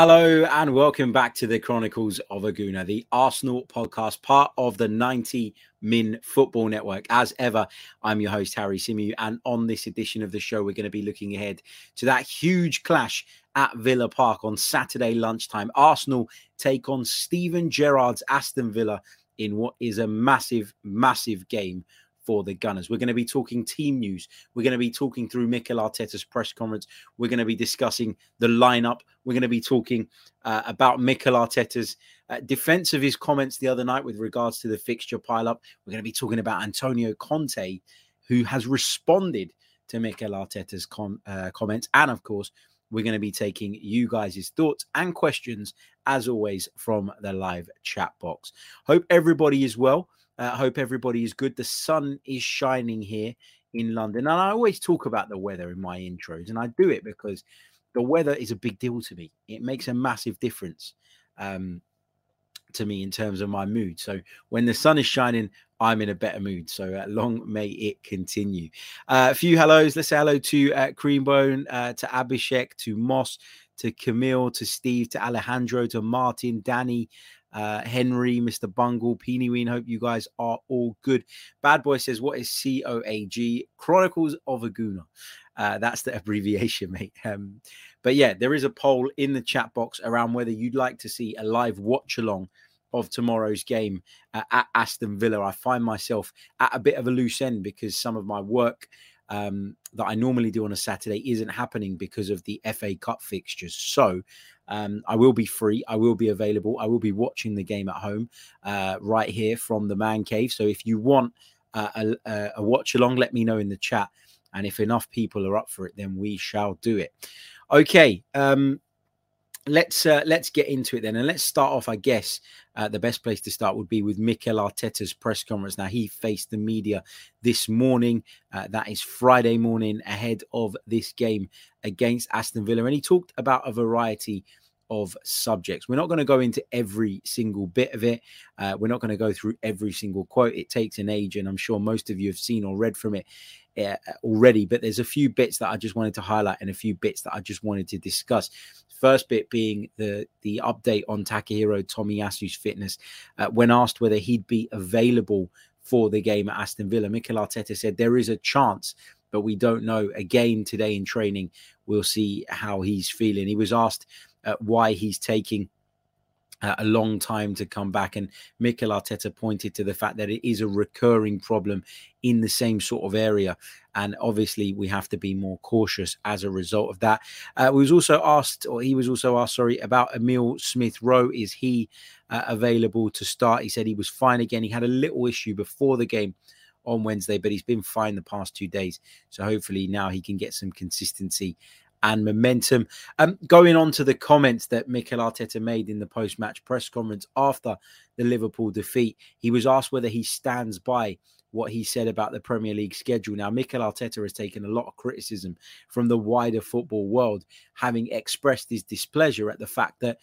Hello and welcome back to the Chronicles of a Gooner, the Arsenal podcast, part of the 90 Min Football Network. As ever, I'm your host, Harry Symeou, and on this edition of the show, we're going to be looking ahead to that huge clash at Villa Park on Saturday lunchtime. Arsenal take on Steven Gerrard's Aston Villa in what is a massive, massive game for the Gunners. We're going to be talking team news. We're going to be talking through Mikel Arteta's press conference. We're going to be discussing the lineup. We're going to be talking uh, about Mikel Arteta's uh, defense of his comments the other night with regards to the fixture pileup. We're going to be talking about Antonio Conte, who has responded to Mikel Arteta's com- uh, comments. And of course, we're going to be taking you guys' thoughts and questions, as always, from the live chat box. Hope everybody is well. Uh, hope everybody is good. The sun is shining here in London. And I always talk about the weather in my intros, and I do it because the weather is a big deal to me. It makes a massive difference um, to me in terms of my mood. So when the sun is shining, I'm in a better mood. So uh, long may it continue. Uh, a few hellos. Let's say hello to uh, Creambone, uh, to Abhishek, to Moss, to Camille, to Steve, to Alejandro, to Martin, Danny, uh, Henry, Mr. Bungle, Peanyween. Hope you guys are all good. Bad Boy says, What is COAG? Chronicles of a Gooner. Uh, that's the abbreviation, mate. Um, but yeah, there is a poll in the chat box around whether you'd like to see a live watch along of tomorrow's game uh, at Aston Villa. I find myself at a bit of a loose end because some of my work um, that I normally do on a Saturday isn't happening because of the FA Cup fixtures. So um, I will be free. I will be available. I will be watching the game at home uh, right here from the man cave. So if you want uh, a, a watch along, let me know in the chat. And if enough people are up for it, then we shall do it. Okay. Um, let's uh, let's get into it then, and let's start off. I guess uh, the best place to start would be with Mikel Arteta's press conference. Now he faced the media this morning. Uh, that is Friday morning ahead of this game against Aston Villa, and he talked about a variety of subjects. We're not going to go into every single bit of it. Uh, we're not going to go through every single quote. It takes an age, and I'm sure most of you have seen or read from it uh, already. But there's a few bits that I just wanted to highlight and a few bits that I just wanted to discuss. First bit being the the update on Takahiro Tomiyasu's fitness. Uh, when asked whether he'd be available for the game at Aston Villa, Mikel Arteta said there is a chance, but we don't know. Again, today in training, we'll see how he's feeling. He was asked uh, why he's taking uh, a long time to come back. And Mikel Arteta pointed to the fact that it is a recurring problem in the same sort of area. And obviously, we have to be more cautious as a result of that. Uh, we was also asked, or he was also asked, sorry, about Emil Smith Rowe. Is he uh, available to start? He said he was fine again. He had a little issue before the game on Wednesday, but he's been fine the past two days. So hopefully now he can get some consistency and momentum. Um, going on to the comments that Mikel Arteta made in the post match press conference after the Liverpool defeat, he was asked whether he stands by what he said about the Premier League schedule. Now, Mikel Arteta has taken a lot of criticism from the wider football world, having expressed his displeasure at the fact that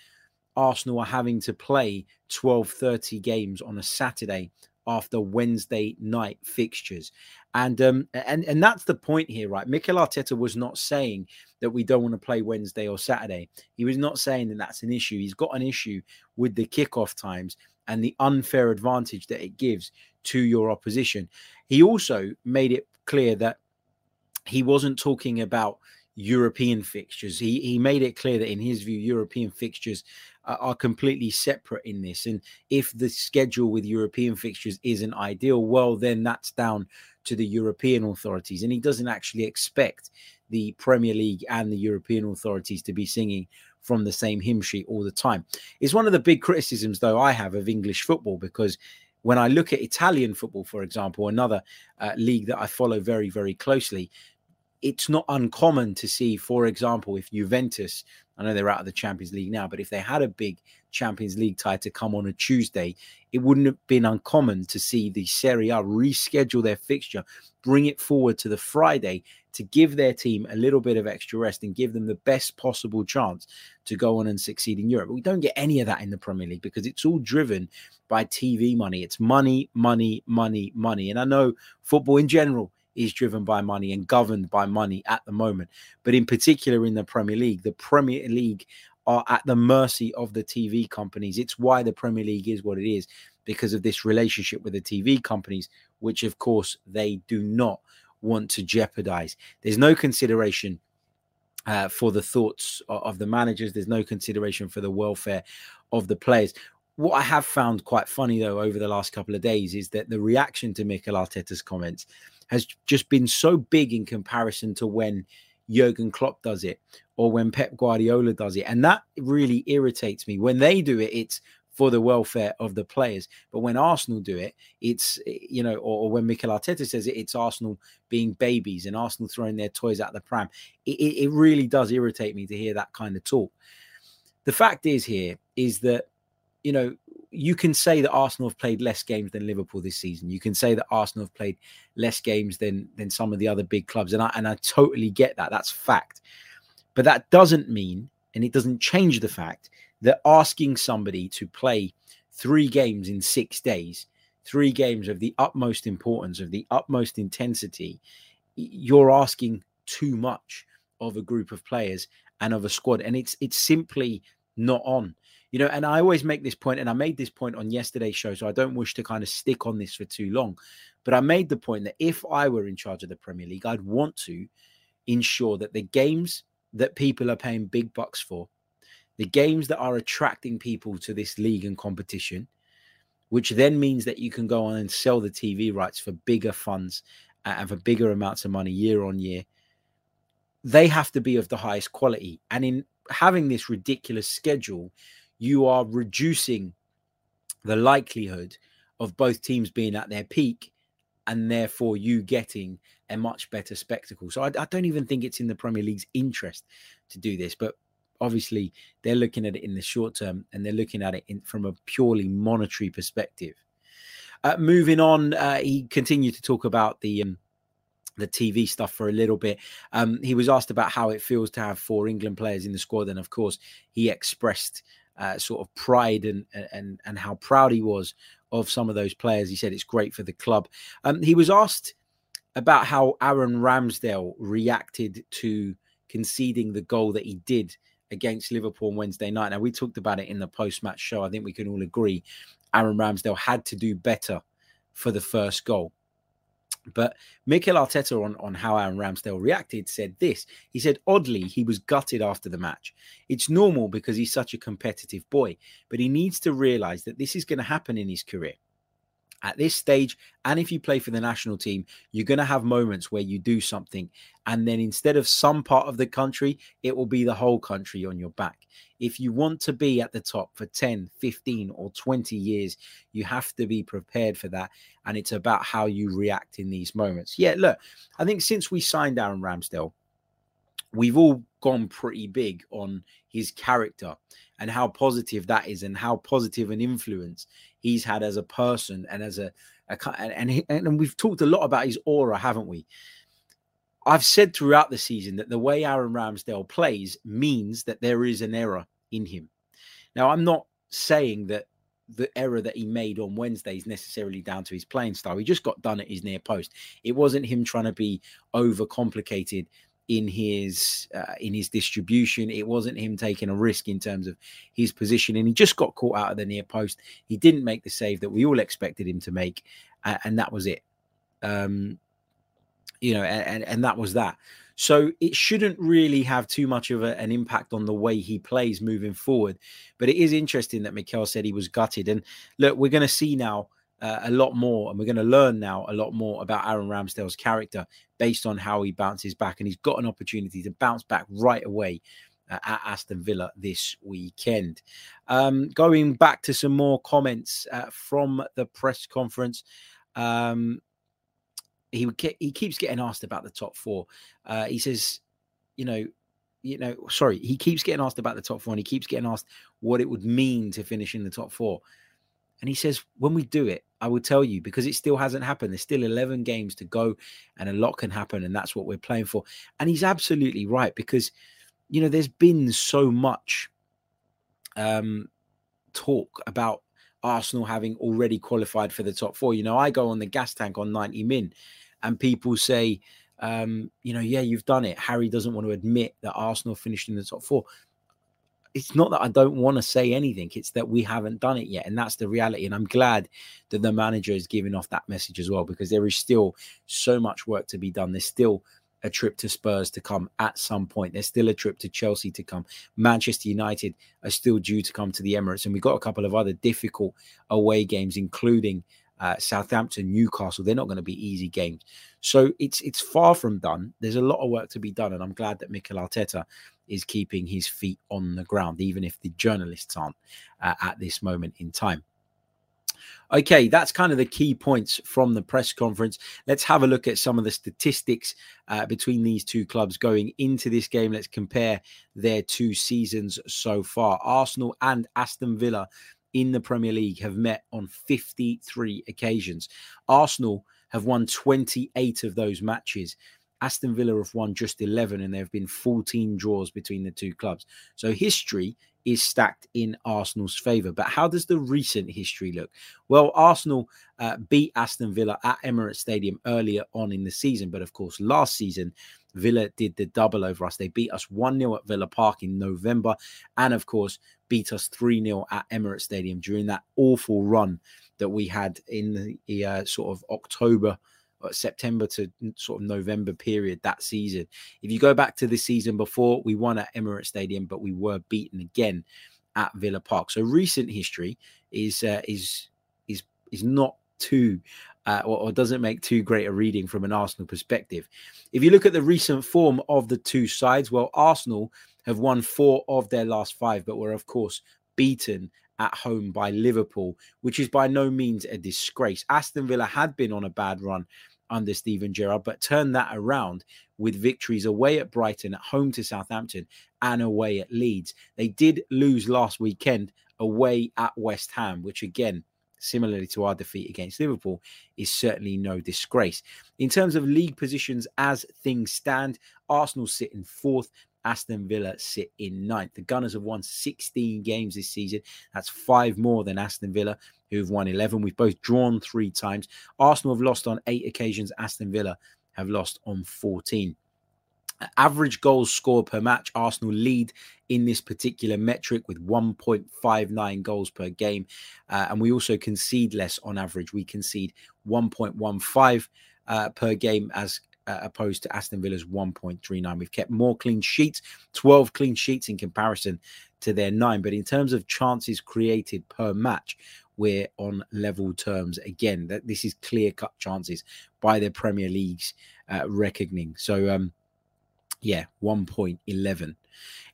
Arsenal are having to play 12 30 games on a Saturday after Wednesday night fixtures. And um, and and that's the point here, right? Mikel Arteta was not saying that we don't want to play Wednesday or Saturday. He was not saying that that's an issue. He's got an issue with the kickoff times and the unfair advantage that it gives to your opposition. He also made it clear that he wasn't talking about European fixtures. He he made it clear that in his view, European fixtures are, completely separate in this. And if the schedule with European fixtures isn't ideal, well, then that's down to the European authorities. And he doesn't actually expect the Premier League and the European authorities to be singing from the same hymn sheet all the time. It's one of the big criticisms, though, I have of English football because when I look at Italian football, for example, another uh, league that I follow very, very closely, it's not uncommon to see, for example, if Juventus, I know they're out of the Champions League now, but if they had a big Champions League tie to come on a Tuesday, it wouldn't have been uncommon to see the Serie A reschedule their fixture, bring it forward to the Friday to give their team a little bit of extra rest and give them the best possible chance to go on and succeed in Europe. But we don't get any of that in the Premier League because it's all driven by TV money. It's money, money, money, money. And I know football in general is driven by money and governed by money at the moment. But in particular, in the Premier League, the Premier League are at the mercy of the TV companies. It's why the Premier League is what it is because of this relationship with the TV companies, which of course they do not want to jeopardize. There's no consideration uh, for the thoughts of, the managers, there's no consideration for the welfare of the players. What I have found quite funny though over the last couple of days is that the reaction to Mikel Arteta's comments has just been so big in comparison to when Jurgen Klopp does it or when Pep Guardiola does it. And that really irritates me. When they do it, it's for the welfare of the players. But when Arsenal do it, it's, you know, or, or when Mikel Arteta says it, it's Arsenal being babies and Arsenal throwing their toys out the pram. It, it, it really does irritate me to hear that kind of talk. The fact is here is that, you know, you can say that Arsenal have played less games than Liverpool this season. You can say that Arsenal have played less games than than some of the other big clubs, and I and I totally get that. That's fact. But that doesn't mean, and it doesn't change the fact that asking somebody to play three games in six days, three games of the utmost importance, of the utmost intensity, you're asking too much of a group of players and of a squad, and it's it's simply not on you know, and I always make this point, and I made this point on yesterday's show, so I don't wish to kind of stick on this for too long. But I made the point that if I were in charge of the Premier League, I'd want to ensure that the games that people are paying big bucks for, the games that are attracting people to this league and competition, which then means that you can go on and sell the TV rights for bigger funds and for bigger amounts of money year on year, they have to be of the highest quality. And in having this ridiculous schedule, you are reducing the likelihood of both teams being at their peak and therefore you getting a much better spectacle. So I, I, don't even think it's in the Premier League's interest to do this, but obviously they're looking at it in the short term and they're looking at it in, from a purely monetary perspective. Uh, moving on, uh, he continued to talk about the um, the TV stuff for a little bit. Um, he was asked about how it feels to have four England players in the squad, and of course, he expressed uh, sort of pride and and and how proud he was of some of those players. He said it's great for the club. Um, he was asked about how Aaron Ramsdale reacted to conceding the goal that he did against Liverpool on Wednesday night. Now we talked about it in the post-match show. I think we can all agree Aaron Ramsdale had to do better for the first goal. But Mikel Arteta on, on how Aaron Ramsdale reacted said this. He said, oddly, he was gutted after the match. It's normal because he's such a competitive boy, but he needs to realize that this is going to happen in his career at this stage, and if you play for the national team, you're going to have moments where you do something, and then instead of some part of the country, it will be the whole country on your back. If you want to be at the top for 10, 15, or 20 years, you have to be prepared for that. And it's about how you react in these moments. Yeah, look, I think since we signed Aaron Ramsdale, we've all gone pretty big on his character and how positive that is and how positive an influence he's had as a person and as a, a and, and, and we've talked a lot about his aura haven't we i've said throughout the season that the way aaron ramsdale plays means that there is an error in him now i'm not saying that the error that he made on Wednesday is necessarily down to his playing style. He just got done at his near post. It wasn't him trying to be overcomplicated in his uh, in his distribution. It wasn't him taking a risk in terms of his position, and he just got caught out of the near post. He didn't make the save that we all expected him to make, and, and that was it. Um, you know, and, and that was that. So it shouldn't really have too much of a, an impact on the way he plays moving forward. But it is interesting that Mikel said he was gutted. And look, we're going to see now uh, a lot more, and we're going to learn now a lot more about Aaron Ramsdale's character based on how he bounces back. And he's got an opportunity to bounce back right away uh, at Aston Villa this weekend. Um, going back to some more comments uh, from the press conference. Um, he he keeps getting asked about the top four. Uh, he says, you know, you know, sorry, he keeps getting asked about the top four, and he keeps getting asked what it would mean to finish in the top four. And he says, when we do it, I will tell you because it still hasn't happened. There's still 11 games to go, and a lot can happen, and that's what we're playing for. And he's absolutely right because, you know, there's been so much um, talk about Arsenal having already qualified for the top four. You know, I go on the gas tank on 90 min, and people say, um, you know, yeah, you've done it. Harry doesn't want to admit that Arsenal finished in the top four. It's not that I don't want to say anything, it's that we haven't done it yet. And that's the reality. And I'm glad that the manager is giving off that message as well, because there is still so much work to be done. There's still a trip to Spurs to come at some point. There's still a trip to Chelsea to come. Manchester United are still due to come to the Emirates. And we've got a couple of other difficult away games, including uh, Southampton, Newcastle. They're not going to be easy games. So it's it's far from done. There's a lot of work to be done, and I'm glad that Mikel Arteta is keeping his feet on the ground, even if the journalists aren't uh, at this moment in time. Okay, that's kind of the key points from the press conference. Let's have a look at some of the statistics uh, between these two clubs going into this game. Let's compare their two seasons so far. Arsenal and Aston Villa in the Premier League have met on 53 occasions. Arsenal have won 28 of those matches. Aston Villa have won just 11, and there have been 14 draws between the two clubs. So history is stacked in Arsenal's favour. But how does the recent history look? Well, Arsenal uh, beat Aston Villa at Emirates Stadium earlier on in the season. But of course, last season, Villa did the double over us. They beat us 1 0 at Villa Park in November. And of course, beat us 3 0 at Emirates Stadium during that awful run that we had in the uh, sort of October uh, September to sort of November period that season. If you go back to the season before, we won at Emirates Stadium, but we were beaten again at Villa Park. So recent history is uh, is is is not too uh, or, or, doesn't make too great a reading from an Arsenal perspective. If you look at the recent form of the two sides, well, Arsenal have won four of their last five, but were of course beaten at home by Liverpool, which is by no means a disgrace. Aston Villa had been on a bad run under Steven Gerrard, but turned that around with victories away at Brighton, at home to Southampton, and away at Leeds. They did lose last weekend away at West Ham, which again, similarly to our defeat against Liverpool, is certainly no disgrace. In terms of league positions as things stand, Arsenal sit in fourth. Aston Villa sit in ninth. The Gunners have won 16 games this season. That's five more than Aston Villa, who've won 11. We've both drawn three times. Arsenal have lost on eight occasions. Aston Villa have lost on 14. Average goals scored per match, Arsenal lead in this particular metric with 1.59 goals per game. Uh, and we also concede less on average. We concede 1.15 uh, per game as uh, opposed to Aston Villa's 1.39. We've kept more clean sheets, 12 clean sheets in comparison to their nine. But in terms of chances created per match, we're on level terms again. That this is clear cut chances by the Premier League's uh, reckoning. So, um, yeah, 1.11.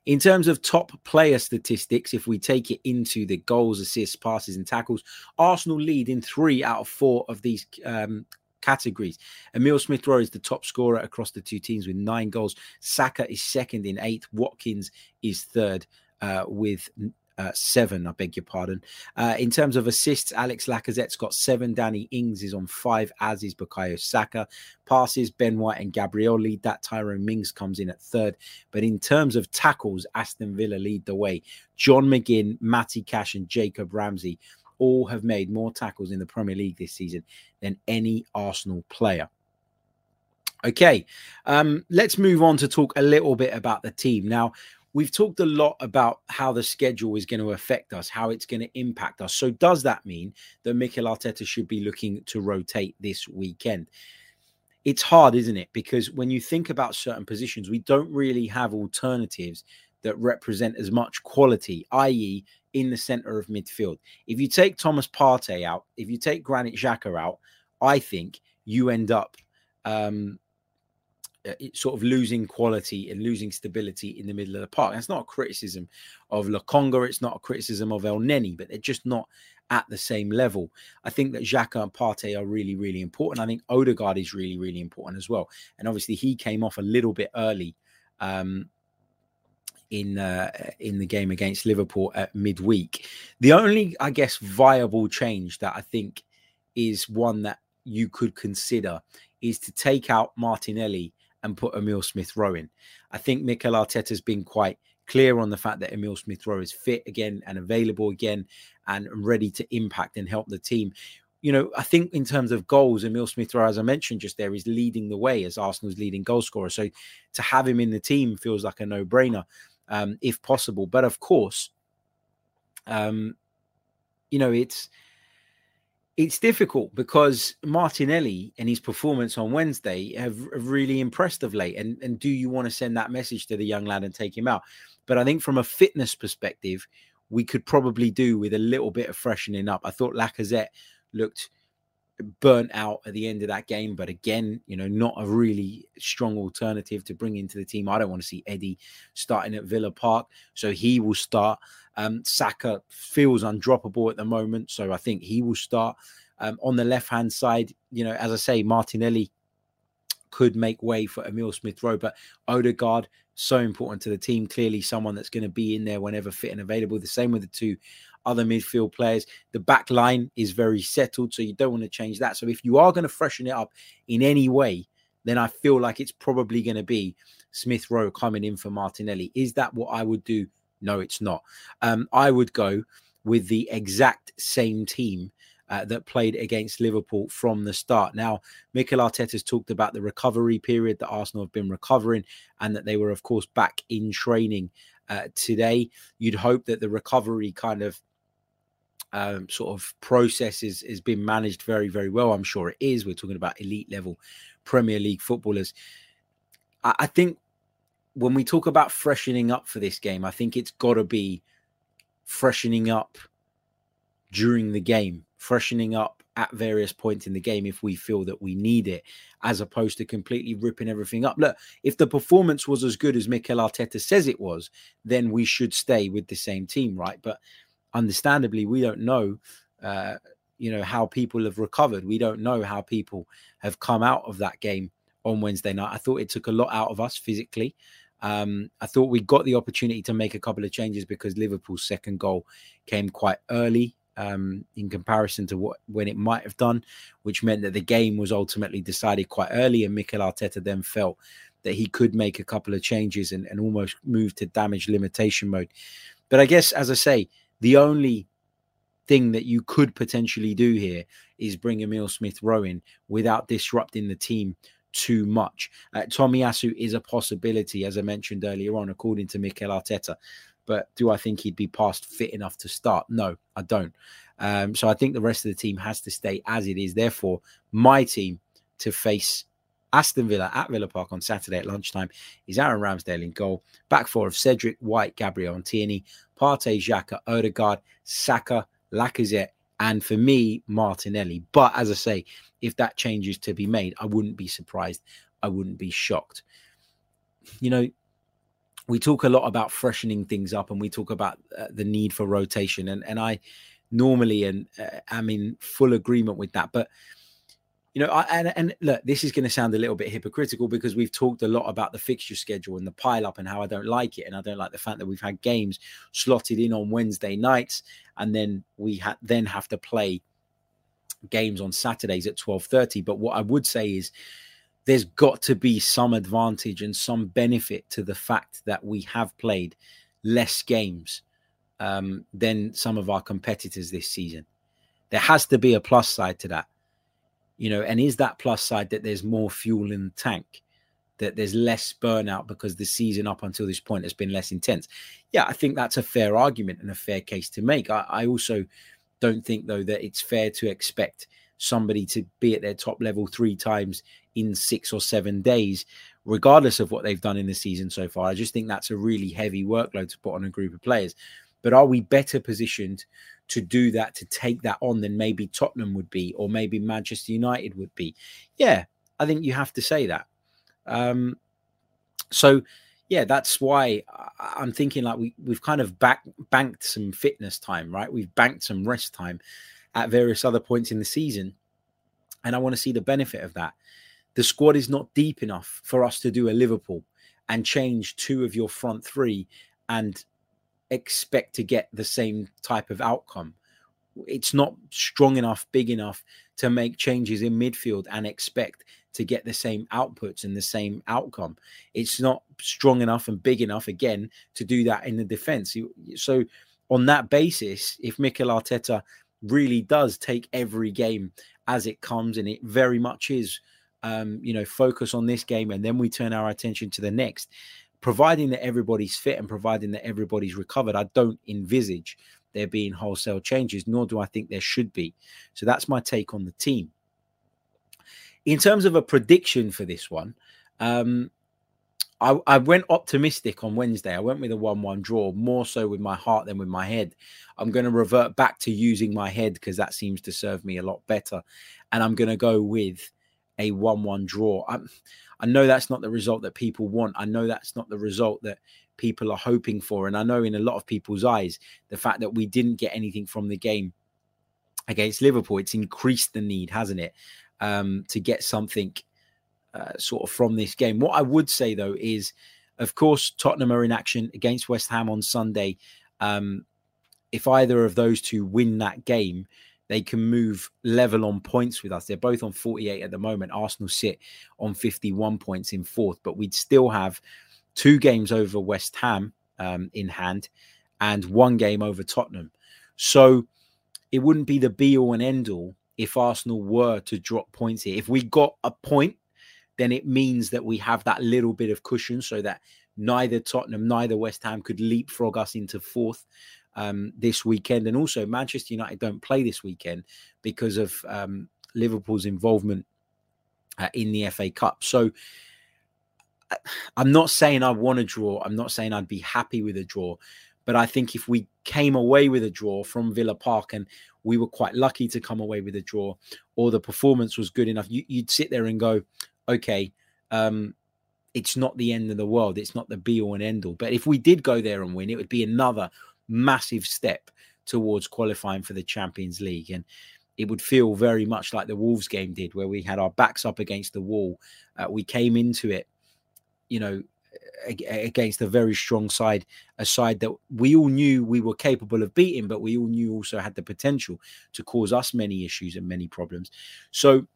In terms of top player statistics, if we take it into the goals, assists, passes, and tackles, Arsenal lead in three out of four of these um, categories. Emil Smith Rowe is the top scorer across the two teams with nine goals. Saka is second in eight. Watkins is third uh, with uh, seven, I beg your pardon. Uh, in terms of assists, Alex Lacazette's got seven. Danny Ings is on five, as is Bukayo Saka. Passes, Ben White and Gabriel lead that. Tyrone Mings comes in at third. But in terms of tackles, Aston Villa lead the way. John McGinn, Matty Cash, and Jacob Ramsey all have made more tackles in the Premier League this season than any Arsenal player. Okay, um, let's move on to talk a little bit about the team. Now, we've talked a lot about how the schedule is going to affect us, how it's going to impact us. So, does that mean that Mikel Arteta should be looking to rotate this weekend? It's hard, isn't it? Because when you think about certain positions, we don't really have alternatives that represent as much quality, i.e., in the center of midfield. If you take Thomas Partey out, if you take Granit Xhaka out, I think you end up um, uh, sort of losing quality and losing stability in the middle of the park. That's not a criticism of Lokonga, it's not a criticism of Elneny, but they're just not at the same level. I think that Xhaka and Partey are really, really important. I think Odegaard is really, really important as well. And obviously, he came off a little bit early um, in uh, in the game against Liverpool at midweek. The only, I guess, viable change that I think is one that you could consider is to take out Martinelli and put Emil Smith Rowe in. I think Mikel Arteta has been quite clear on the fact that Emil Smith Rowe is fit again and available again and ready to impact and help the team. You know, I think in terms of goals, Emil Smith Rowe, as I mentioned just there, is leading the way as Arsenal's leading goal scorer. So to have him in the team feels like a no brainer, um, if possible. But of course, um, you know, it's it's difficult because Martinelli and his performance on Wednesday have, have, really impressed of late. And, and do you want to send that message to the young lad and take him out? But I think from a fitness perspective, we could probably do with a little bit of freshening up. I thought Lacazette looked burnt out at the end of that game, but again, you know, not a really strong alternative to bring into the team. I don't want to see Eddie starting at Villa Park, so he will start. Um, Saka feels undroppable at the moment, so I think he will start. Um, on the left hand side, you know, as I say, Martinelli could make way for Emil Smith Rowe, but Odegaard so important to the team. Clearly, someone that's going to be in there whenever fit and available. The same with the two other midfield players. The back line is very settled, so you don't want to change that. So if you are going to freshen it up in any way, then I feel like it's probably going to be Smith Rowe coming in for Martinelli. Is that what I would do? No, it's not. Um, I would go with the exact same team uh, that played against Liverpool from the start. Now, Mikel Arteta has talked about the recovery period that Arsenal have been recovering and that they were, of course, back in training uh, today. You'd hope that the recovery kind of um, sort of process is, is been managed very, very well. I'm sure it is. We're talking about elite level Premier League footballers. I, I think when we talk about freshening up for this game, I think it's got to be freshening up during the game, freshening up at various points in the game if we feel that we need it, as opposed to completely ripping everything up. Look, if the performance was as good as Mikel Arteta says it was, then we should stay with the same team, right? But understandably, we don't know. Uh, you know how people have recovered. We don't know how people have come out of that game on Wednesday night. I thought it took a lot out of us physically. Um, I thought we got the opportunity to make a couple of changes because Liverpool's second goal came quite early um, in comparison to what when it might have done, which meant that the game was ultimately decided quite early. And Mikel Arteta then felt that he could make a couple of changes and, and almost move to damage limitation mode. But I guess, as I say, the only thing that you could potentially do here is bring Emil Smith Rowe in without disrupting the team too much. Uh, Tomiyasu is a possibility, as I mentioned earlier on, according to Mikel Arteta. But do I think he'd be past fit enough to start? No, I don't. Um, so I think the rest of the team has to stay as it is. Therefore, my team to face Aston Villa at Villa Park on Saturday at lunchtime is Aaron Ramsdale in goal. Back four of Cedric, White, Gabriel, and Tierney, Partey, Xhaka, Odegaard, Saka, Lacazette, and for me, Martinelli. But as I say, if that changes to be made, I wouldn't be surprised. I wouldn't be shocked. You know, we talk a lot about freshening things up and we talk about uh, the need for rotation. And, and I normally and uh, am in full agreement with that. But you know, I, and and look, this is going to sound a little bit hypocritical because we've talked a lot about the fixture schedule and the pile up and how I don't like it, and I don't like the fact that we've had games slotted in on Wednesday nights, and then we ha- then have to play games on Saturdays at twelve thirty. But what I would say is, there's got to be some advantage and some benefit to the fact that we have played less games um, than some of our competitors this season. There has to be a plus side to that you know, and is that plus side that there's more fuel in the tank, that there's less burnout because the season up until this point has been less intense? Yeah, I think that's a fair argument and a fair case to make. I, I also don't think, though, that it's fair to expect somebody to be at their top level three times in six or seven days, regardless of what they've done in the season so far. I just think that's a really heavy workload to put on a group of players. But are we better positioned to do that, to take that on than maybe Tottenham would be, or maybe Manchester United would be. Yeah, I think you have to say that. Um, so yeah, that's why I'm thinking like we we've kind of back banked some fitness time, right? We've banked some rest time at various other points in the season, and I want to see the benefit of that. The squad is not deep enough for us to do a Liverpool and change two of your front three and expect to get the same type of outcome. It's not strong enough, big enough to make changes in midfield and expect to get the same outputs and the same outcome. It's not strong enough and big enough again to do that in the defense. So, on that basis, if Mikel Arteta really does take every game as it comes, and it very much is, um, you know, focus on this game and then we turn our attention to the next, providing that everybody's fit and providing that everybody's recovered, I don't envisage there being wholesale changes, nor do I think there should be. So that's my take on the team. In terms of a prediction for this one, um, I, I, went optimistic on Wednesday. I went with a 1 1 draw, more so with my heart than with my head. I'm going to revert back to using my head because that seems to serve me a lot better. And I'm going to go with a 1 1 draw. I'm, I know that's not the result that people want. I know that's not the result that people are hoping for. And I know in a lot of people's eyes, the fact that we didn't get anything from the game against Liverpool, it's increased the need, hasn't it? um, to get something uh, sort of from this game. What I would say though is, of course, Tottenham are in action against West Ham on Sunday. Um, if either of those two win that game, they can move level on points with us. They're both on 48 at the moment. Arsenal sit on 51 points in fourth, but we'd still have two games over West Ham um, in hand and one game over Tottenham. So it wouldn't be the be all and end all if Arsenal were to drop points here. If we got a point, then it means that we have that little bit of cushion so that neither Tottenham, neither West Ham could leapfrog us into fourth um, this weekend. And also, Manchester United don't play this weekend because of um, Liverpool's involvement uh, in the FA Cup. So uh, I'm not saying I want to draw. I'm not saying I'd be happy with a draw. But I think if we came away with a draw from Villa Park and we were quite lucky to come away with a draw, or the performance was good enough, you, would sit there and go, okay, um, it's not the end of the world. It's not the be all and end all. But if we did go there and win, it would be another massive step towards qualifying for the Champions League. And it would feel very much like the Wolves game did, where we had our backs up against the wall. Uh, we came into it, you know, against a very strong side, a side that we all knew we were capable of beating, but we all knew also had the potential to cause us many issues and many problems. So,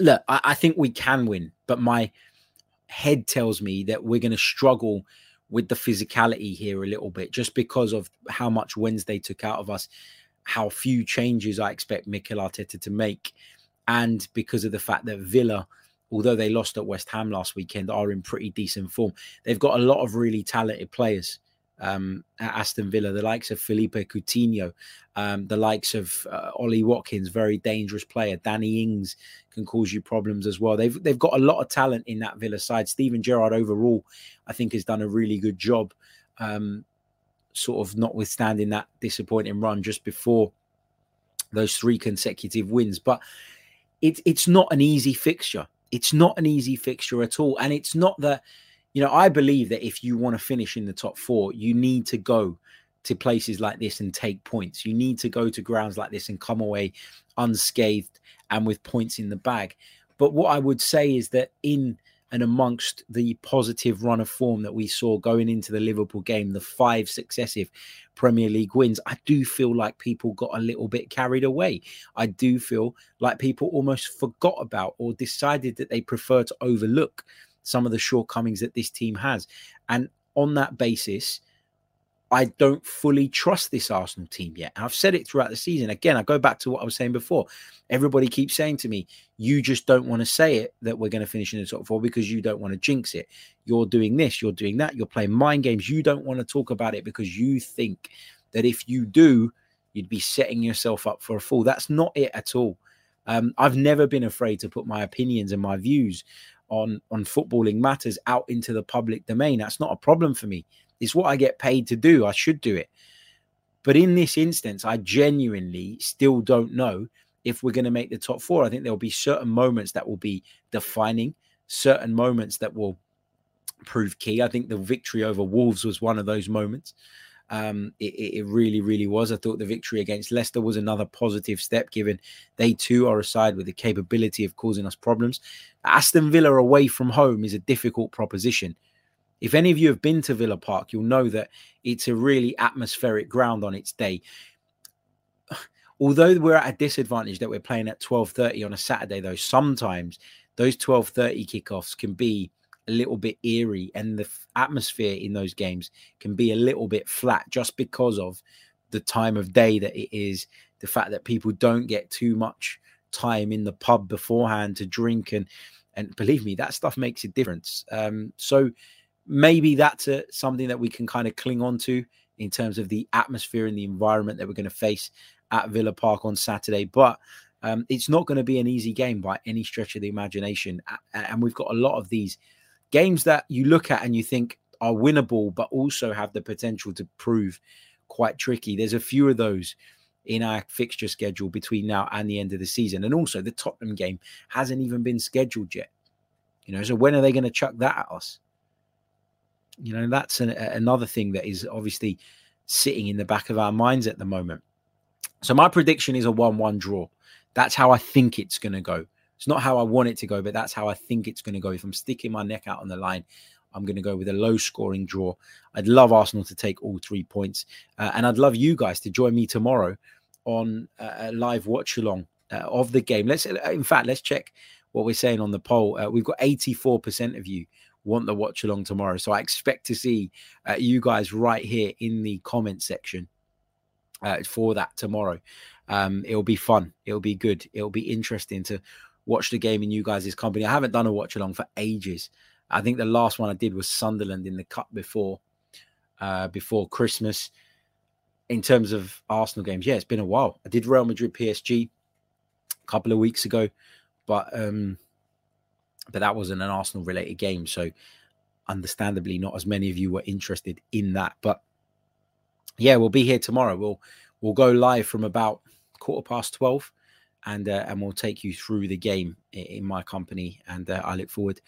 look, I, I think we can win, but my head tells me that we're going to struggle with the physicality here a little bit just because of how much Wednesday took out of us, how few changes I expect Mikel Arteta to make, and because of the fact that Villa although they lost at West Ham last weekend, are in pretty decent form. They've got a lot of really talented players um, at Aston Villa, the likes of Philippe Coutinho, um, the likes of uh, Ollie Watkins, very dangerous player. Danny Ings can cause you problems as well. They've they've got a lot of talent in that Villa side. Steven Gerrard overall, I think, has done a really good job. Um, sort of notwithstanding that disappointing run just before those three consecutive wins, but it, it's not an easy fixture it's not an easy fixture at all. And it's not that, you know, I believe that if you want to finish in the top four, you need to go to places like this and take points. You need to go to grounds like this and come away unscathed and with points in the bag. But what I would say is that in and amongst the positive run of form that we saw going into the Liverpool game, the five successive Premier League wins, I do feel like people got a little bit carried away. I do feel like people almost forgot about or decided that they prefer to overlook some of the shortcomings that this team has. And on that basis, I don't fully trust this Arsenal team yet. I've said it throughout the season. Again, I go back to what I was saying before. Everybody keeps saying to me, you just don't want to say it that we're going to finish in the top four because you don't want to jinx it. You're doing this, you're doing that, you're playing mind games. You don't want to talk about it because you think that if you do, you'd be setting yourself up for a fall. That's not it at all. Um, I've never been afraid to put my opinions and my views on on footballing matters out into the public domain. That's not a problem for me. It's what I get paid to do. I should do it. But in this instance, I genuinely still don't know if we're going to make the top four. I think there'll be certain moments that will be defining certain moments that will prove key. I think the victory over Wolves was one of those moments. Um, it, it, really, really was. I thought the victory against Leicester was another positive step, given they too are a side with the capability of causing us problems. Aston Villa away from home is a difficult proposition. If any of you have been to Villa Park, you'll know that it's a really atmospheric ground on its day. Although we're at a disadvantage that we're playing at 12:30 on a Saturday, though, sometimes those 12:30 kickoffs can be a little bit eerie and the atmosphere in those games can be a little bit flat just because of the time of day that it is the fact that people don't get too much time in the pub beforehand to drink and and believe me that stuff makes a difference. Um, so maybe that's a, something that we can kind of cling on to in terms of the atmosphere and the environment that we're going to face at Villa Park on Saturday but um, it's not going to be an easy game by any stretch of the imagination and we've got a lot of these games that you look at and you think are winnable, but also have the potential to prove quite tricky. There's a few of those in our fixture schedule between now and the end of the season. And also, the Tottenham game hasn't even been scheduled yet. You know, so when are they going to chuck that at us? You know, that's an, another thing that is obviously sitting in the back of our minds at the moment. So, my prediction is a 1 1 draw. That's how I think it's going to go. It's not how I want it to go, but that's how I think it's going to go. If I'm sticking my neck out on the line, I'm going to go with a low scoring draw. I'd love Arsenal to take all three points. Uh, and I'd love you guys to join me tomorrow on a live watch along uh, of the game. Let's, uh, in fact, let's check what we're saying on the poll. Uh, we've got 84% of you want the watch along tomorrow. So I expect to see uh, you guys right here in the comment section uh, for that tomorrow. Um, it'll be fun. It'll be good. It'll be interesting to watch the game in you guys' company. I haven't done a watch along for ages. I think the last one I did was Sunderland in the cup before uh, before Christmas. In terms of Arsenal games, yeah, it's been a while. I did Real Madrid PSG a couple of weeks ago, but um, but that wasn't an Arsenal related game, so understandably, not as many of you were interested in that. But yeah, we'll be here tomorrow. We'll we'll go live from about quarter past twelve and uh, and we'll take you through the game in, my company. And uh, I look forward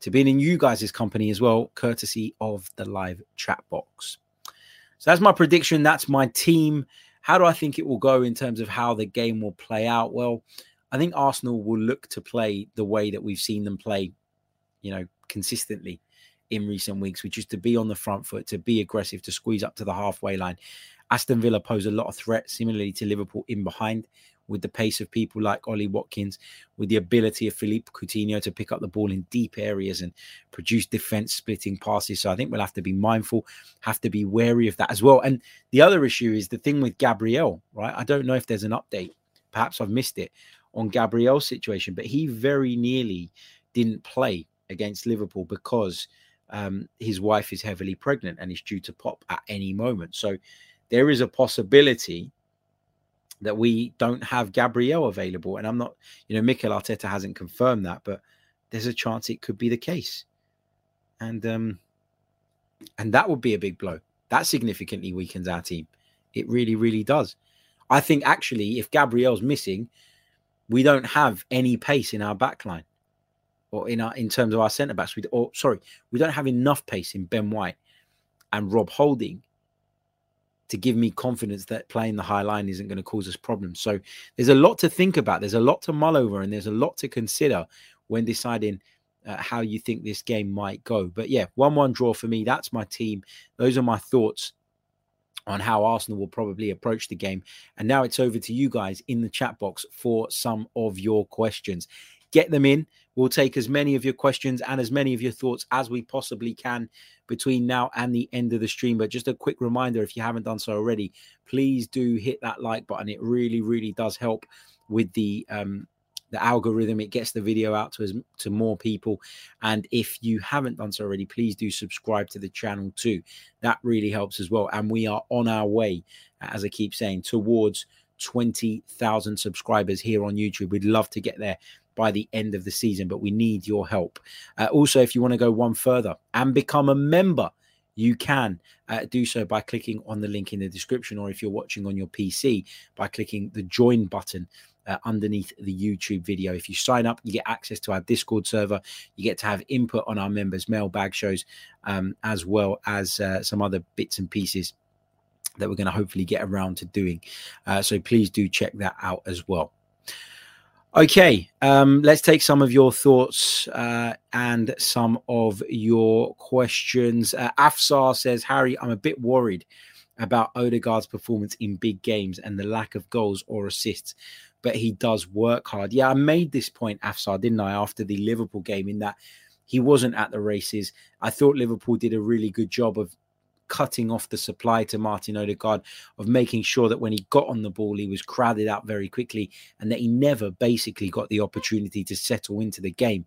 to being in you guys' company as well, courtesy of the live chat box. So that's my prediction. That's my team. How do I think it will go in terms of how the game will play out? Well, I think Arsenal will look to play the way that we've seen them play, you know, consistently in recent weeks, which is to be on the front foot, to be aggressive, to squeeze up to the halfway line. Aston Villa pose a lot of threat, similarly to Liverpool in behind with the pace of people like Ollie Watkins, with the ability of Philippe Coutinho to pick up the ball in deep areas and produce defense splitting passes. So I think we'll have to be mindful, have to be wary of that as well. And the other issue is the thing with Gabriel, right? I don't know if there's an update. Perhaps I've missed it on Gabriel's situation, but he very nearly didn't play against Liverpool because um, his wife is heavily pregnant and is due to pop at any moment. So there is a possibility that we don't have Gabriel available. And I'm not, you know, Mikel Arteta hasn't confirmed that, but there's a chance it could be the case. And um and that would be a big blow. That significantly weakens our team. It really, really does. I think actually, if Gabriel's missing, we don't have any pace in our backline or in our in terms of our centre backs. We or sorry, we don't have enough pace in Ben White and Rob Holding to give me confidence that playing the high line isn't going to cause us problems. So there's a lot to think about. There's a lot to mull over, and there's a lot to consider when deciding uh, how you think this game might go. But yeah, 1 1 draw for me. That's my team. Those are my thoughts on how Arsenal will probably approach the game. And now it's over to you guys in the chat box for some of your questions. Get them in. We'll take as many of your questions and as many of your thoughts as we possibly can between now and the end of the stream. But just a quick reminder if you haven't done so already, please do hit that like button. It really, really does help with the um, the algorithm it gets the video out to as to more people and if you haven't done so already please do subscribe to the channel too that really helps as well and we are on our way as i keep saying towards 20,000 subscribers here on YouTube. We'd love to get there by the end of the season, but we need your help. Uh, also, if you want to go one further and become a member, you can uh, do so by clicking on the link in the description, or if you're watching on your PC, by clicking the join button uh, underneath the YouTube video. If you sign up, you get access to our Discord server. You get to have input on our members' mailbag shows, um, as well as uh, some other bits and pieces that we're going to hopefully get around to doing. Uh, so please do check that out as well. Okay, um, let's take some of your thoughts uh, and some of your questions. Uh, Afsar says, Harry, I'm a bit worried about Odegaard's performance in big games and the lack of goals or assists, but he does work hard. Yeah, I made this point, Afsar, didn't I, after the Liverpool game, in that he wasn't at the races. I thought Liverpool did a really good job of cutting off the supply to Martin Odegaard, of making sure that when he got on the ball, he was crowded out very quickly and that he never basically got the opportunity to settle into the game.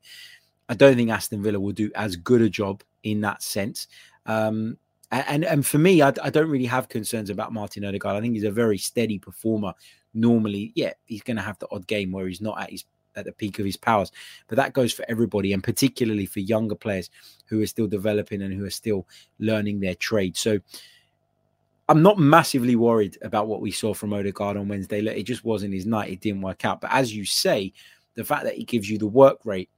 I don't think Aston Villa will do as good a job in that sense. Um, and and for me, I, I, don't really have concerns about Martin Odegaard. I think he's a very steady performer. Normally, yeah, he's going to have the odd game where he's not at his at the peak of his powers. But that goes for everybody, and particularly for younger players who are still developing and who are still learning their trade. So I'm not massively worried about what we saw from Odegaard on Wednesday. Look, it just wasn't his night. It didn't work out. But as you say, the fact that he gives you the work rate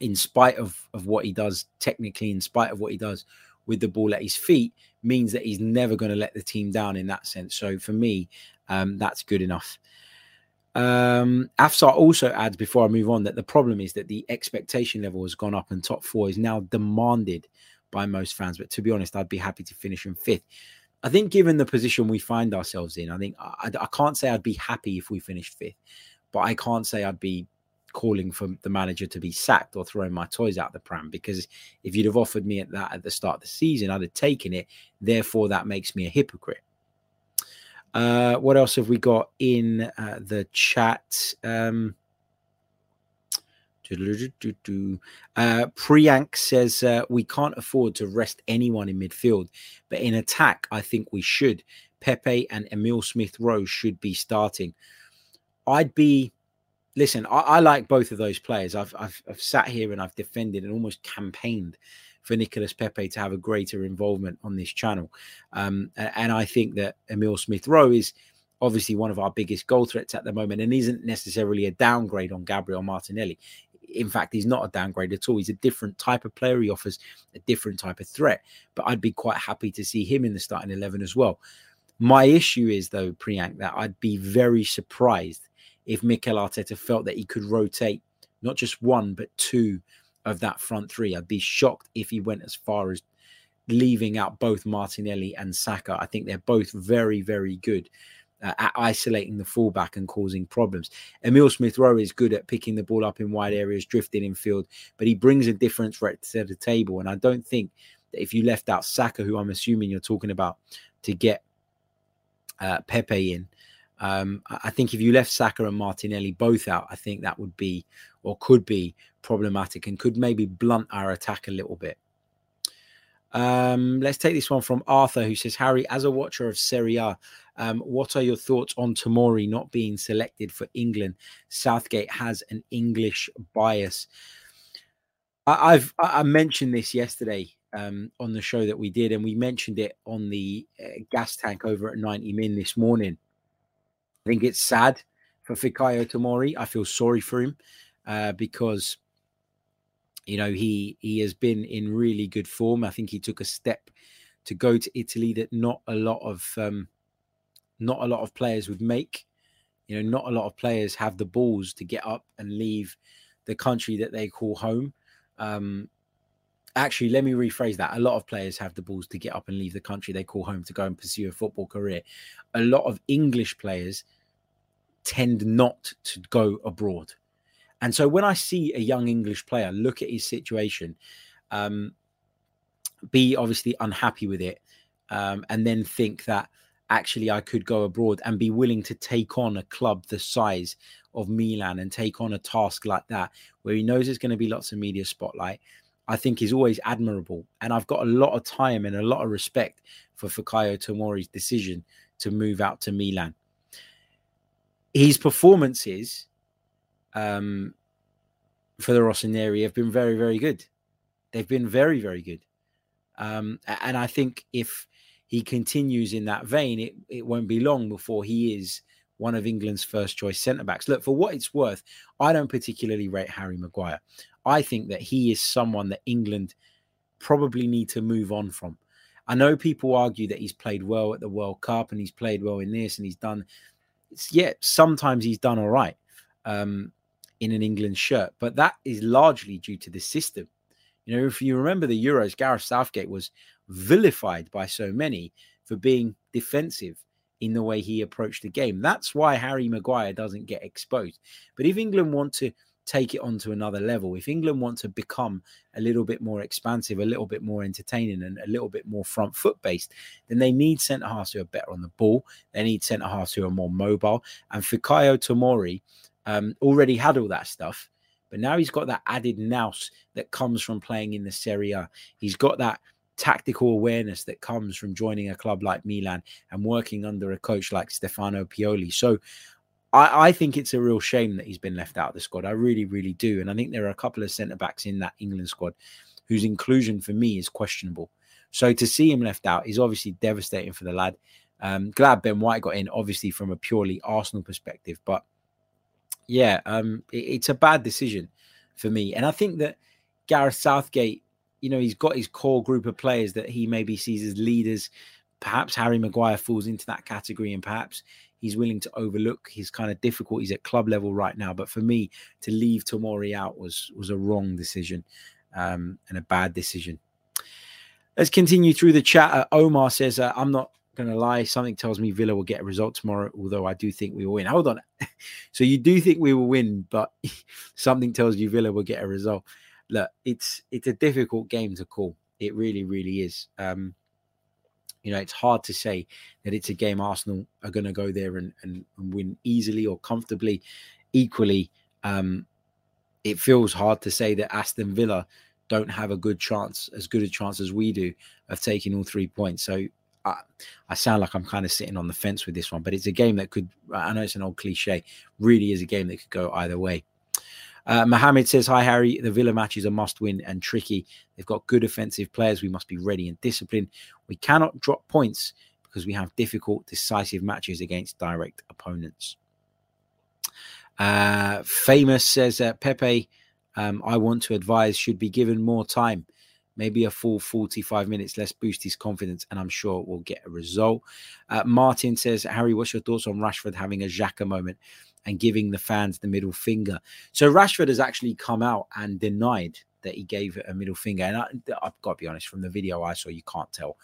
in spite of, of what he does technically, in spite of what he does with the ball at his feet, means that he's never going to let the team down in that sense. So for me, um, that's good enough. Um, Afsar also adds before I move on that the problem is that the expectation level has gone up and top four is now demanded by most fans. But to be honest, I'd be happy to finish in fifth. I think, given the position we find ourselves in, I think I, I can't say I'd be happy if we finished fifth, but I can't say I'd be calling for the manager to be sacked or throwing my toys out the pram because if you'd have offered me at that at the start of the season, I'd have taken it. Therefore, that makes me a hypocrite. Uh, what else have we got in uh, the chat? Um, uh, Priyank says uh, we can't afford to rest anyone in midfield, but in attack, I think we should. Pepe and Emil Smith Rowe should be starting. I'd be listen. I, I like both of those players. I've, I've I've sat here and I've defended and almost campaigned for Nicolas Pepe to have a greater involvement on this channel. Um, and I think that Emil Smith Rowe is obviously one of our biggest goal threats at the moment and isn't necessarily a downgrade on Gabriel Martinelli. In fact, he's not a downgrade at all. He's a different type of player. He offers a different type of threat. But I'd be quite happy to see him in the starting 11 as well. My issue is, though, Priyank, that I'd be very surprised if Mikel Arteta felt that he could rotate not just one, but two of that front three. I'd be shocked if he went as far as leaving out both Martinelli and Saka. I think they're both very, very good uh, at isolating the fullback and causing problems. Emil Smith Rowe is good at picking the ball up in wide areas, drifting in field, but he brings a different threat to the table. And I don't think that if you left out Saka, who I'm assuming you're talking about, to get uh, Pepe in, um, I think if you left Saka and Martinelli both out, I think that would be or could be problematic and could maybe blunt our attack a little bit. Um, let's take this one from Arthur, who says, Harry, as a watcher of Serie A, um, what are your thoughts on Tomori not being selected for England? Southgate has an English bias. I, have I mentioned this yesterday um, on the show that we did, and we mentioned it on the uh, gas tank over at 90 Min this morning. I think it's sad for Fikayo Tomori. I feel sorry for him uh, because you know he he has been in really good form. I think he took a step to go to Italy that not a lot of um, not a lot of players would make. You know, not a lot of players have the balls to get up and leave the country that they call home. Um, actually, let me rephrase that. A lot of players have the balls to get up and leave the country they call home to go and pursue a football career. A lot of English players tend not to go abroad. And so when I see a young English player look at his situation, um, be obviously unhappy with it, um, and then think that actually I could go abroad and be willing to take on a club the size of Milan and take on a task like that, where he knows there's going to be lots of media spotlight, I think is always admirable. And I've got a lot of time and a lot of respect for Fikayo Tomori's decision to move out to Milan his performances um, for the Rossoneri have been very, very good. They've been very, very good. Um, and I think if he continues in that vein, it, it won't be long before he is one of England's first choice centre backs. Look, for what it's worth, I don't particularly rate Harry Maguire. I think that he is someone that England probably need to move on from. I know people argue that he's played well at the World Cup and he's played well in this and he's done, yeah, sometimes he's done all right um, in an England shirt, but that is largely due to the system. You know, if you remember the Euros, Gareth Southgate was vilified by so many for being defensive in the way he approached the game. That's why Harry Maguire doesn't get exposed. But if England want to take it on to another level, if England want to become a little bit more expansive, a little bit more entertaining, and a little bit more front foot based, then they need centre halves who are better on the ball. They need centre halves who are more mobile. And Fikayo Tomori um, already had all that stuff. But now he's got that added nous that comes from playing in the Serie A. He's got that tactical awareness that comes from joining a club like Milan and working under a coach like Stefano Pioli. So I, I, think it's a real shame that he's been left out of the squad. I really, really do. And I think there are a couple of centre backs in that England squad whose inclusion for me is questionable. So to see him left out is obviously devastating for the lad. Um, glad Ben White got in, obviously from a purely Arsenal perspective, but yeah, um, it, it's a bad decision for me. And I think that Gareth Southgate you know, he's got his core group of players that he maybe sees as leaders. Perhaps Harry Maguire falls into that category, and perhaps he's willing to overlook his kind of difficulties at club level right now. But for me, to leave Tomori out was was a wrong decision um, and a bad decision. Let's continue through the chat. Uh, Omar says, uh, "I'm not going to lie. Something tells me Villa will get a result tomorrow, although I do think we will win. Hold on. so you do think we will win, but something tells you Villa will get a result look, it's it's a difficult game to call. It really, really is. Um, you know, it's hard to say that it's a game Arsenal are going to go there and, and, and, win easily or comfortably. Equally, um, it feels hard to say that Aston Villa don't have a good chance, as good a chance as we do, of taking all three points. So I, I sound like I'm kind of sitting on the fence with this one, but it's a game that could, I know it's an old cliche, really is a game that could go either way. Uh, Mohammed says, Hi, Harry. The Villa match is a must win and tricky. They've got good offensive players. We must be ready and disciplined. We cannot drop points because we have difficult, decisive matches against direct opponents. Uh, famous says, uh, Pepe, um, I want to advise, should be given more time. Maybe a full 45 minutes. Let's boost his confidence, and I'm sure we'll get a result. Uh, Martin says, Harry, what's your thoughts on Rashford having a Xhaka moment? and giving the fans the middle finger. So Rashford has actually come out and denied that he gave it a middle finger. And I, have got to be honest, from the video I saw, you can't tell.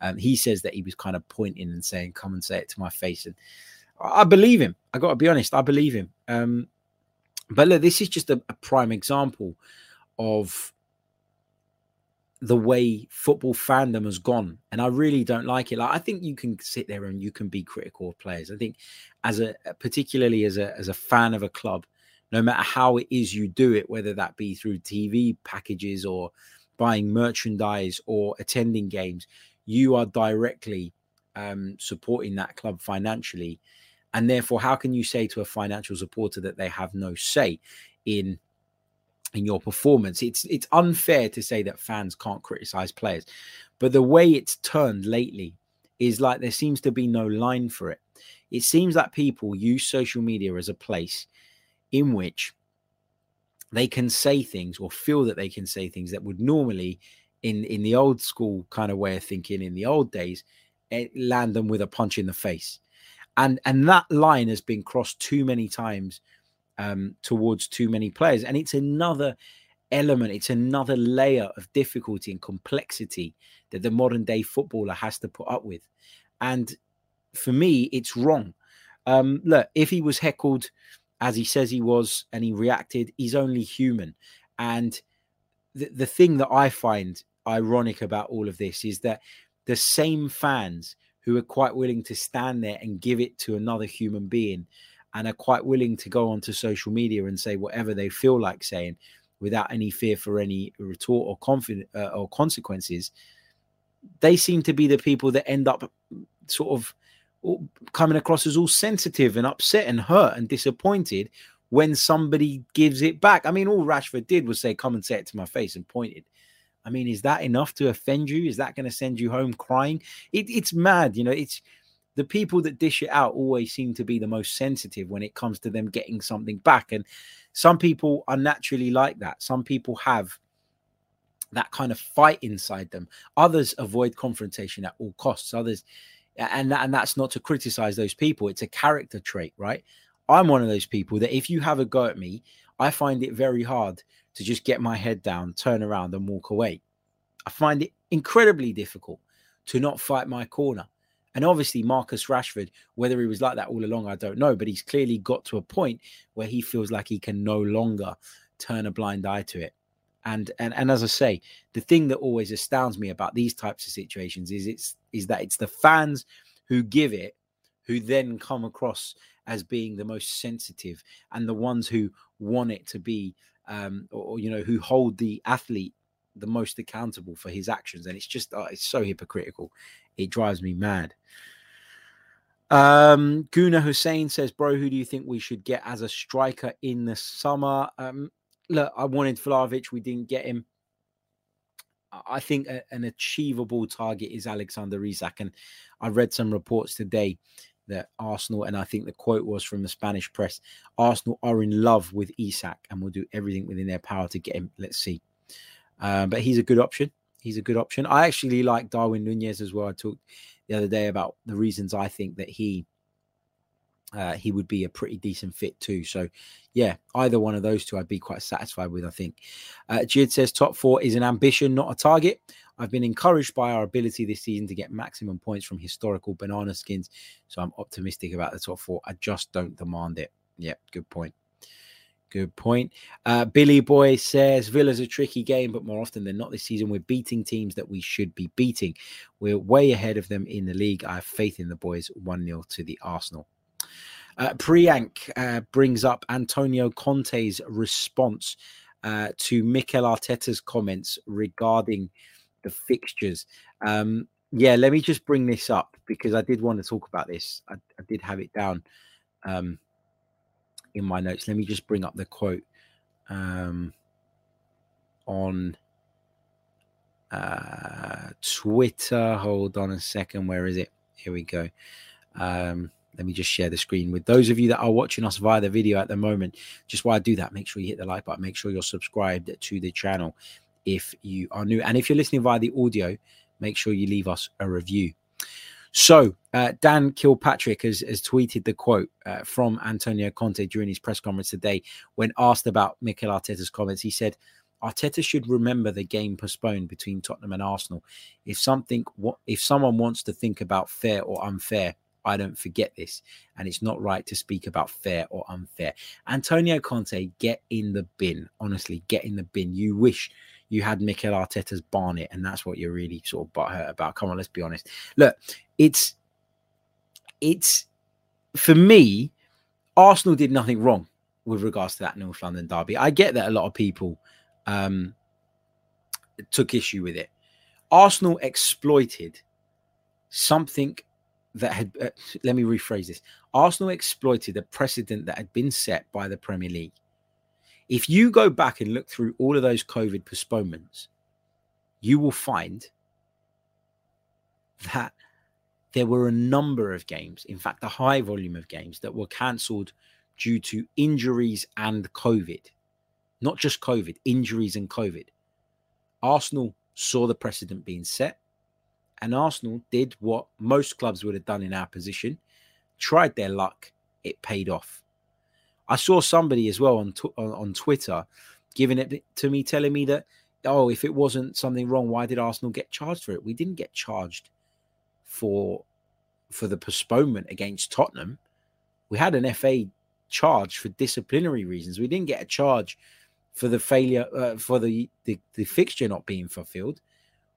Um, he says that he was kind of pointing and saying, "Come and say it to my face," and I believe him. I got to be honest, I believe him. Um, but look, this is just a, a prime example of the way football fandom has gone and i really don't like it. Like i think you can sit there and you can be critical of players. I think as a particularly as a as a fan of a club no matter how it is you do it whether that be through tv packages or buying merchandise or attending games you are directly um, supporting that club financially. And therefore how can you say to a financial supporter that they have no say in in your performance. It's it's unfair to say that fans can't criticize players, but the way it's turned lately is like there seems to be no line for it. It seems that people use social media as a place in which they can say things or feel that they can say things that would normally in in the old school kind of way of thinking in the old days eh, land them with a punch in the face and and that line has been crossed too many times um, towards too many players. And it's another element, it's another layer of difficulty and complexity that the modern day footballer has to put up with. And for me, it's wrong. Um, look, if he was heckled as he says he was and he reacted, he's only human. And the, the thing that I find ironic about all of this is that the same fans who are quite willing to stand there and give it to another human being and are quite willing to go onto social media and say whatever they feel like saying without any fear for any retort or confident uh, or consequences they seem to be the people that end up sort of coming across as all sensitive and upset and hurt and disappointed when somebody gives it back. I mean, all Rashford did was say, Come and say it to my face and pointed. I mean, is that enough to offend you? Is that going to send you home crying? It, it's mad. You know, it's the people that dish it out always seem to be the most sensitive when it comes to them getting something back. And some people are naturally like that. Some people have that kind of fight inside them. Others avoid confrontation at all costs. Others, and and that's not to criticize those people. It's a character trait, right? I'm one of those people that if you have a go at me, I find it very hard to just get my head down, turn around, and walk away. I find it incredibly difficult to not fight my corner. And obviously, Marcus Rashford, whether he was like that all along, I don't know, but he's clearly got to a point where he feels like he can no longer turn a blind eye to it. And and and as I say, the thing that always astounds me about these types of situations is it's is that it's the fans who give it who then come across as being the most sensitive and the ones who want it to be um or, you know who hold the athlete the most accountable for his actions and it's just uh, it's so hypocritical it drives me mad um Guna Hussein says bro who do you think we should get as a striker in the summer um look, I wanted Vlahovic, we didn't get him. I think a, an achievable target is Alexander Isak. And I read some reports today that Arsenal, and I think the quote was from the Spanish press Arsenal are in love with Isak and will do everything within their power to get him. Let's see. Uh, but he's a good option. He's a good option. I actually like Darwin Nunez as well. I talked the other day about the reasons I think that he uh, he would be a pretty decent fit too. So, yeah, either one of those two I'd be quite satisfied with, I think. Uh, Jid says top four is an ambition, not a target. I've been encouraged by our ability this season to get maximum points from historical banana skins. So I'm optimistic about the top four. I just don't demand it. Yeah, good point. Good point. Uh, Billy Boy says Villa's a tricky game, but more often than not this season, we're beating teams that we should be beating. We're way ahead of them in the league. I have faith in the boys 1 0 to the Arsenal. Uh, Priyank uh, brings up Antonio Conte's response uh, to Mikel Arteta's comments regarding the fixtures. Um, yeah, let me just bring this up because I did want to talk about this. I, I did have it down um, in my notes. Let me just bring up the quote um, on uh, Twitter. Hold on a second. Where is it? Here we go. Um, let me just share the screen with those of you that are watching us via the video at the moment. Just while I do that, make sure you hit the like button. Make sure you're subscribed to the channel if you are new. And if you're listening via the audio, make sure you leave us a review. So, uh, Dan Kilpatrick has, has, tweeted the quote uh, from Antonio Conte during his press conference today when asked about Mikel Arteta's comments. He said, Arteta should remember the game postponed between Tottenham and Arsenal. If something, if someone wants to think about fair or unfair, I don't forget this. And it's not right to speak about fair or unfair. Antonio Conte, get in the bin. Honestly, get in the bin. You wish you had Mikel Arteta's Barnet, and that's what you're really sort of butthurt about. Come on, let's be honest. Look, it's it's for me, Arsenal did nothing wrong with regards to that North London derby. I get that a lot of people um, took issue with it. Arsenal exploited something that had, uh, let me rephrase this Arsenal exploited a precedent that had been set by the Premier League. If you go back and look through all of those COVID postponements, you will find that there were a number of games, in fact, a high volume of games that were cancelled due to injuries and COVID. Not just COVID, injuries and COVID. Arsenal saw the precedent being set and Arsenal did what most clubs would have done in our position, tried their luck, it paid off. I saw somebody as well on on, Twitter giving it to me, telling me that oh, if it wasn't something wrong, why did Arsenal get charged for it? We didn't get charged for for the postponement against Tottenham. We had an FA charge for disciplinary reasons. We didn't get a charge for the failure uh, for the, the the fixture not being fulfilled.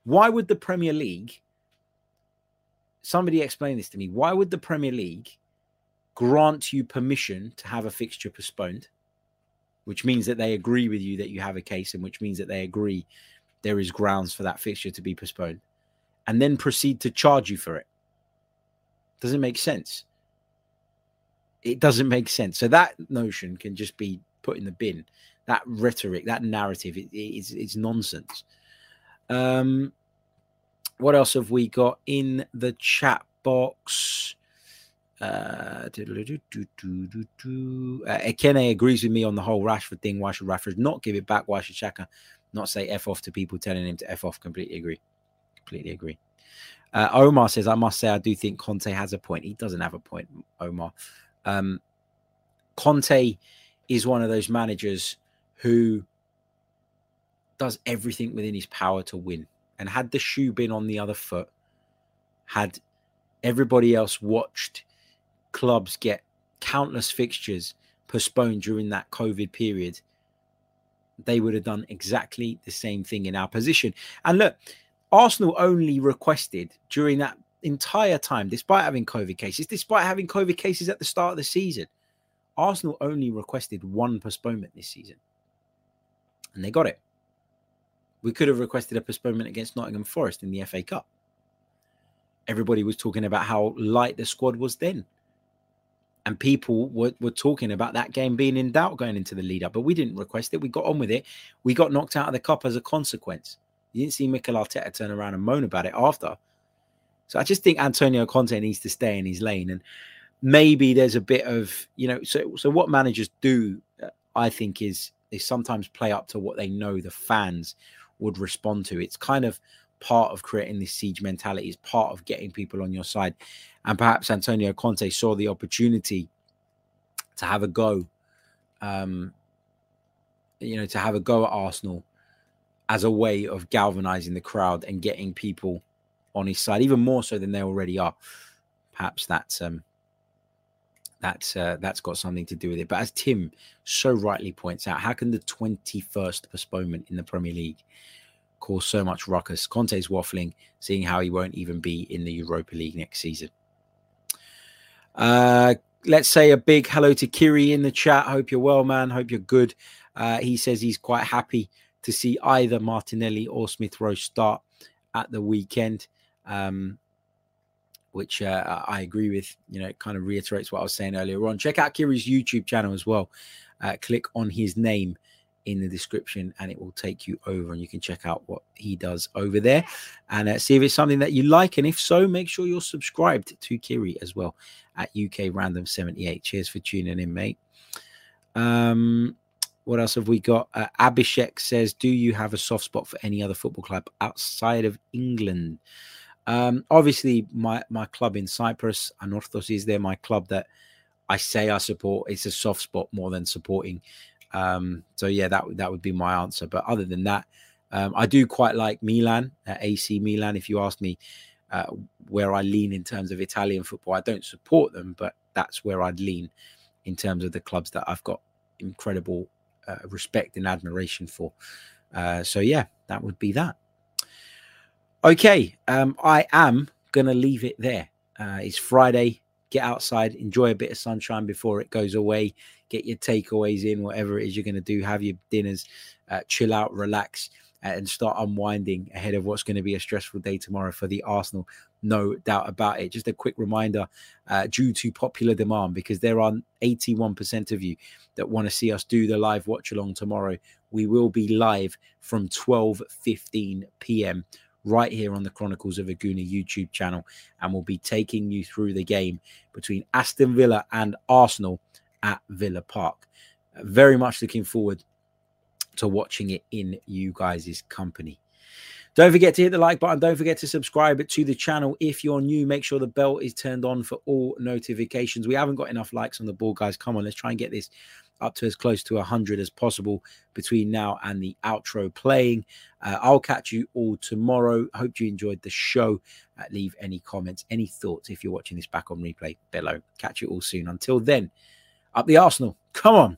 Why would the Premier League somebody explain this to me. Why would the Premier League grant you permission to have a fixture postponed, which means that they agree with you that you have a case, and which means that they agree there is grounds for that fixture to be postponed, and then proceed to charge you for it? Doesn't make sense. It doesn't make sense. So that notion can just be put in the bin. That rhetoric, that narrative, it, it's, it's nonsense. Um, what else have we got in the chat box? Uh, uh, agrees with me on the whole Rashford thing. Why should Rashford not give it back? Why should Xhaka not say F off to people telling him to F off? Completely agree. Completely agree. Uh, Omar says, I must say, I do think Conte has a point. He doesn't have a point, Omar. Um, Conte is one of those managers who does everything within his power to win. And had the shoe been on the other foot, had everybody else watched clubs get countless fixtures postponed during that COVID period, they would have done exactly the same thing in our position. And look, Arsenal only requested during that entire time, despite having COVID cases, despite having COVID cases at the start of the season, Arsenal only requested one postponement this season. And they got it. We could have requested a postponement against Nottingham Forest in the FA Cup. Everybody was talking about how light the squad was then. And people were, were talking about that game being in doubt going into the lead up, but we didn't request it. We got on with it. We got knocked out of the cup as a consequence. You didn't see Mikel Arteta turn around and moan about it after. So I just think Antonio Conte needs to stay in his lane. And maybe there's a bit of, you know, so so what managers do, uh, I think, is they sometimes play up to what they know the fans would respond to. It's kind of part of creating this siege mentality, It's part of getting people on your side. And perhaps Antonio Conte saw the opportunity to have a go, um, you know, to have a go at Arsenal as a way of galvanizing the crowd and getting people on his side, even more so than they already are. Perhaps that's um, that's uh, that's got something to do with it. But as Tim so rightly points out, how can the 21st postponement in the Premier League cause so much ruckus? Conte's waffling, seeing how he won't even be in the Europa League next season. Uh, let's say a big hello to Kiri in the chat. Hope you're well, man. Hope you're good. Uh, he says he's quite happy to see either Martinelli or Smith Rowe start at the weekend, um, which uh, I agree with. You know, it kind of reiterates what I was saying earlier on. Check out Kiri's YouTube channel as well. Uh, click on his name in the description and it will take you over and you can check out what he does over there and uh, see if it's something that you like and if so make sure you're subscribed to kiri as well at uk random 78 cheers for tuning in mate um what else have we got? Uh, Abhishek says, "Do you have a soft spot for any other football club outside of England?" Um, obviously, my my club in Cyprus, Anorthos, is there. My club that I say I support. It's a soft spot more than supporting. Um, so yeah, that that would be my answer. But other than that, um, I do quite like Milan, uh, AC Milan. If you ask me uh, where I lean in terms of Italian football, I don't support them, but that's where I'd lean in terms of the clubs that I've got incredible uh, respect and admiration for. Uh, so yeah, that would be that. Okay, um, I am gonna leave it there. Uh, it's Friday. Get outside, enjoy a bit of sunshine before it goes away. Get your takeaways in, whatever it is you're gonna do. Have your dinners, uh, chill out, relax, and start unwinding ahead of what's going to be a stressful day tomorrow for the Arsenal no doubt about it. Just a quick reminder uh, due to popular demand, because there are 81% of you that want to see us do the live watch along tomorrow. We will be live from 12 15 p.m. right here on the Chronicles of a Gooner YouTube channel, and we'll be taking you through the game between Aston Villa and Arsenal at Villa Park. Very much looking forward to watching it in you guys' company. Don't forget to hit the like button. Don't forget to subscribe to the channel. If you're new, make sure the bell is turned on for all notifications. We haven't got enough likes on the board, guys. Come on, let's try and get this up to as close to 100 as possible between now and the outro playing. Uh, I'll catch you all tomorrow. Hope you enjoyed the show. Uh, leave any comments, any thoughts if you're watching this back on replay below. Catch you all soon. Until then, up the Arsenal. Come on.